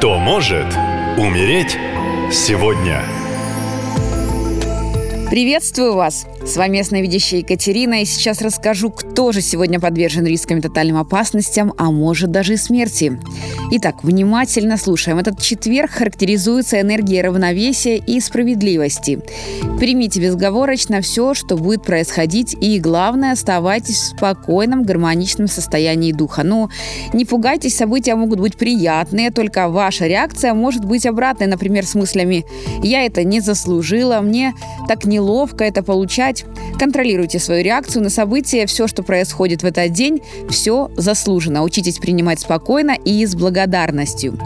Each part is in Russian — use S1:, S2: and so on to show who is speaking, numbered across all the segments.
S1: Кто может умереть сегодня?
S2: Приветствую вас! С вами ясновидящая Екатерина, и сейчас расскажу, кто же сегодня подвержен рискам и тотальным опасностям, а может даже и смерти. Итак, внимательно слушаем. Этот четверг характеризуется энергией равновесия и справедливости. Примите безговорочно все, что будет происходить, и главное, оставайтесь в спокойном, гармоничном состоянии духа. Ну, не пугайтесь, события могут быть приятные, только ваша реакция может быть обратной, например, с мыслями «я это не заслужила», «мне так неловко это получать». Контролируйте свою реакцию на события. Все, что происходит в этот день, все заслуженно. Учитесь принимать спокойно и с благодарностью.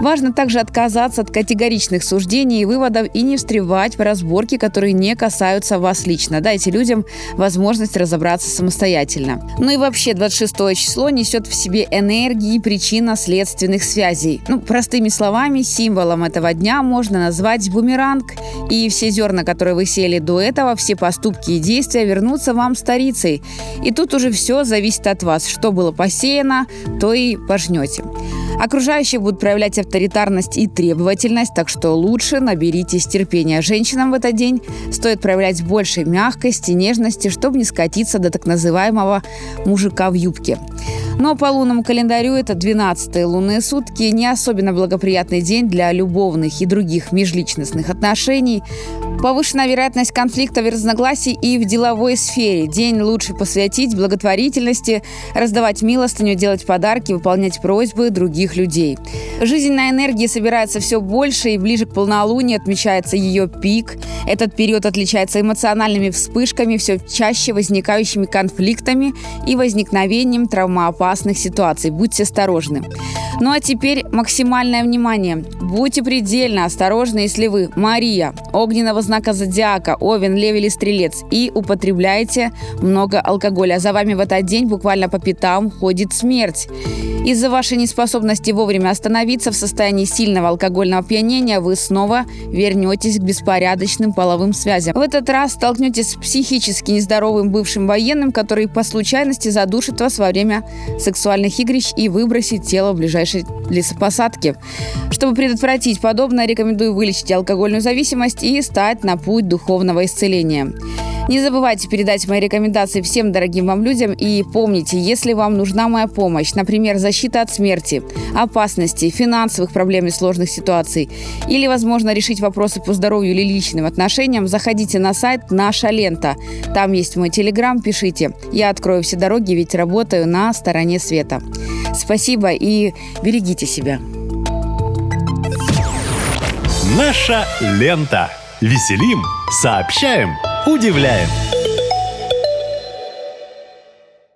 S2: Важно также отказаться от категоричных суждений и выводов и не встревать в разборки, которые не касаются вас лично. Дайте людям возможность разобраться самостоятельно. Ну и вообще 26 число несет в себе энергии причинно-следственных связей. Ну, простыми словами, символом этого дня можно назвать бумеранг. И все зерна, которые вы сели до этого, все поступки и действия вернутся вам старицей. И тут уже все зависит от вас. Что было посеяно, то и пожнете. Окружающие будут проявлять авторитарность и требовательность, так что лучше наберитесь терпения. Женщинам в этот день стоит проявлять больше мягкости, нежности, чтобы не скатиться до так называемого мужика в юбке. Но по лунному календарю это 12-е лунные сутки, не особенно благоприятный день для любовных и других межличностных отношений. Повышенная вероятность конфликтов и разногласий и в деловой сфере. День лучше посвятить благотворительности, раздавать милостыню, делать подарки, выполнять просьбы других людей. Жизненная энергия собирается все больше, и ближе к полнолунию отмечается ее пик. Этот период отличается эмоциональными вспышками, все чаще возникающими конфликтами и возникновением травмоопасных ситуаций. Будьте осторожны. Ну а теперь максимальное внимание. Будьте предельно осторожны, если вы Мария, огненного знака зодиака, Овен, Лев или Стрелец, и употребляете много алкоголя. А за вами в этот день буквально по пятам ходит смерть. Из-за вашей неспособности вовремя остановиться в состоянии сильного алкогольного опьянения вы снова вернетесь к беспорядочным половым связям. В этот раз столкнетесь с психически нездоровым бывшим военным, который по случайности задушит вас во время сексуальных игрищ и выбросит тело в ближайшей лесопосадке. Чтобы предотвратить подобное, рекомендую вылечить алкогольную зависимость и стать на путь духовного исцеления. Не забывайте передать мои рекомендации всем дорогим вам людям и помните, если вам нужна моя помощь, например, защита от смерти, опасности, финансовых проблем и сложных ситуаций, или, возможно, решить вопросы по здоровью или личным отношениям, заходите на сайт «Наша лента». Там есть мой телеграм, пишите. Я открою все дороги, ведь работаю на стороне света. Спасибо и берегите себя.
S1: Наша лента. Веселим, сообщаем, удивляем.